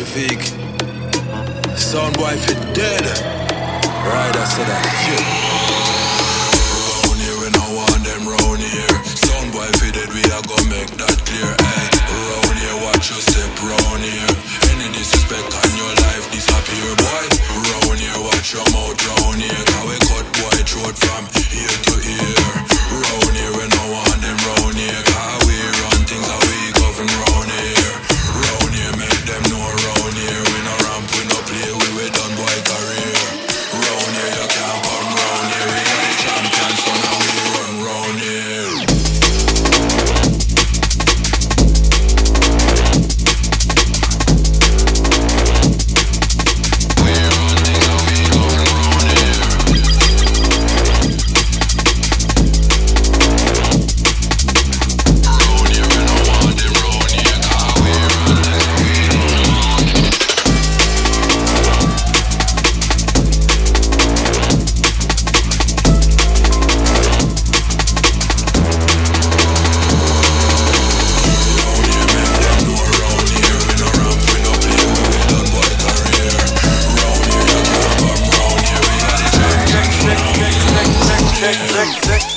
de ver. sick.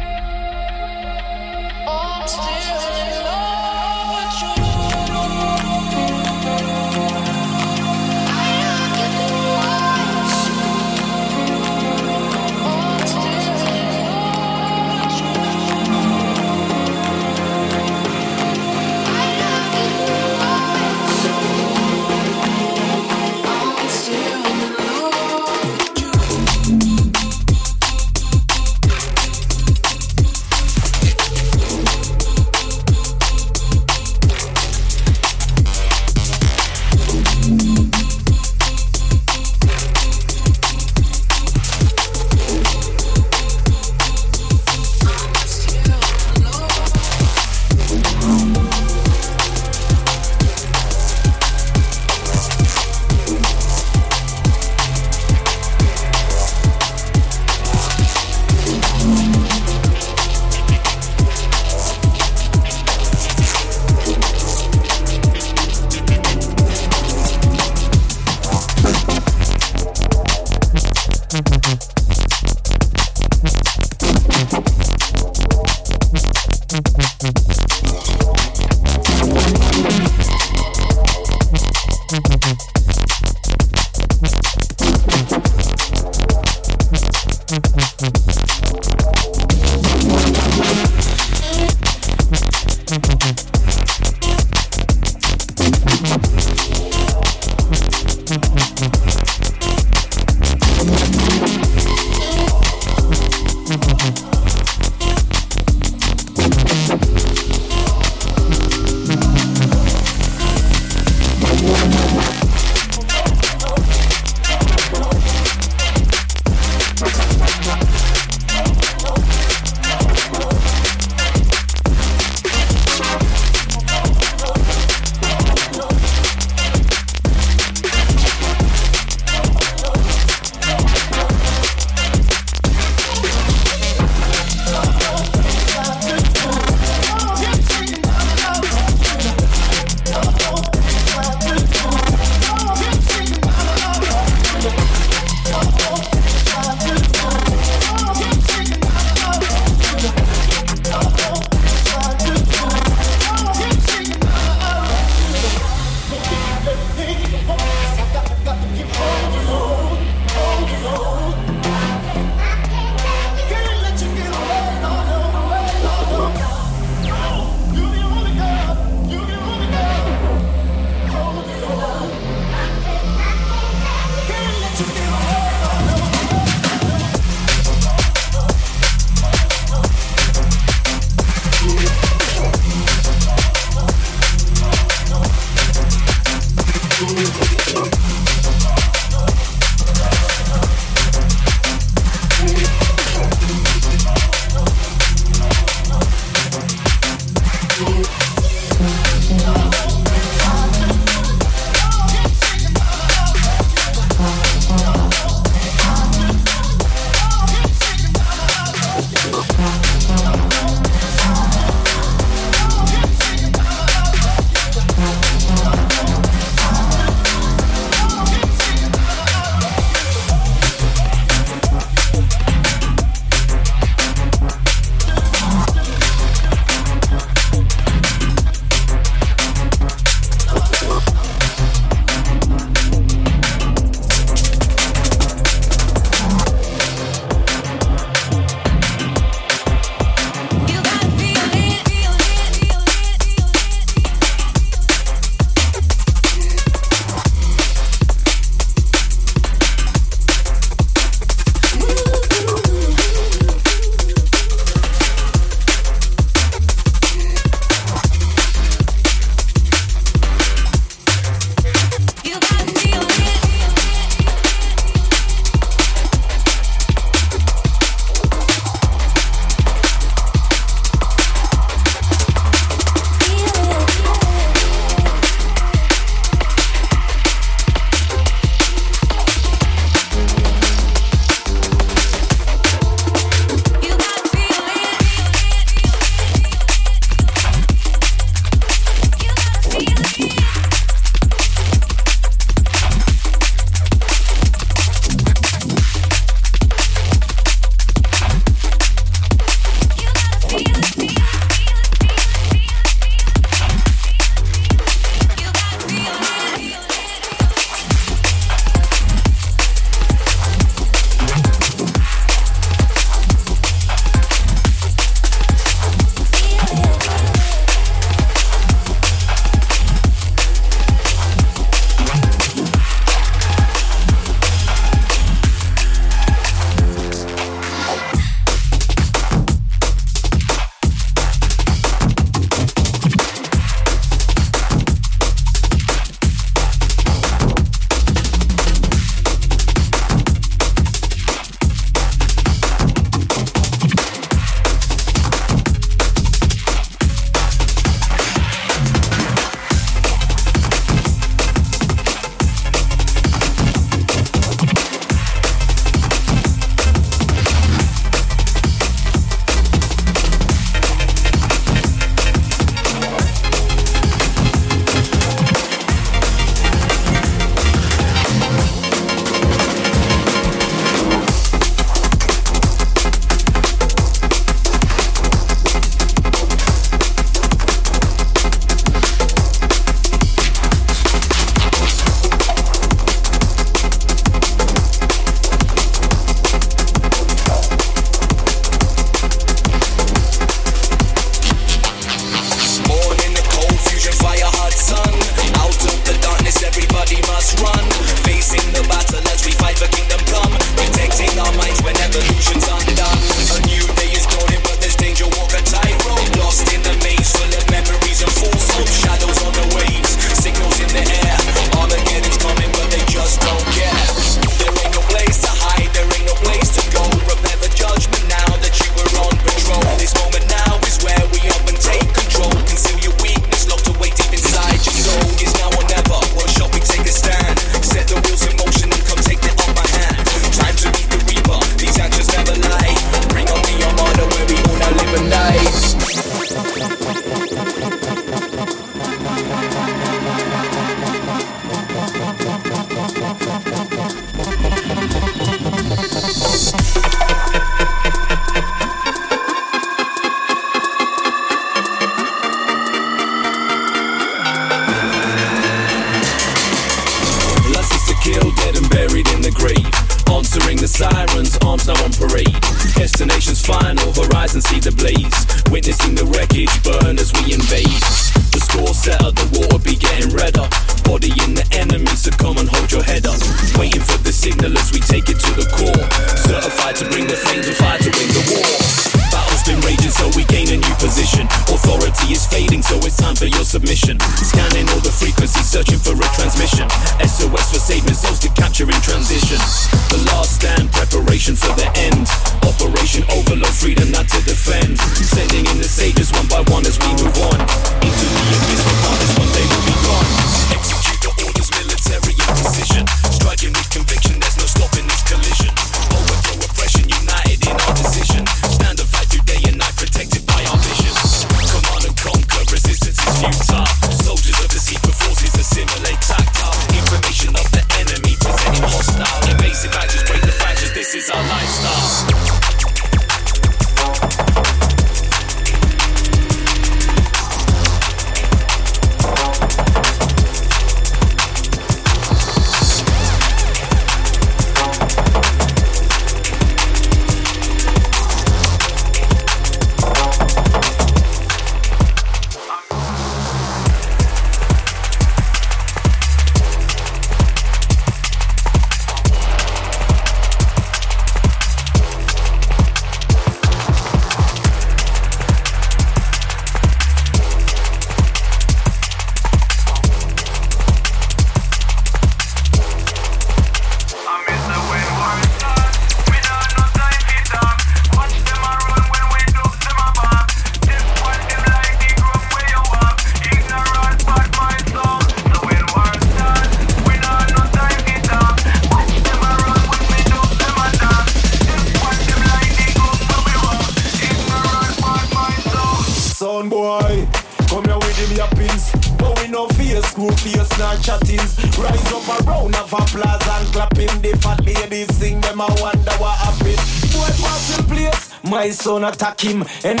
Son attack him. Anyway,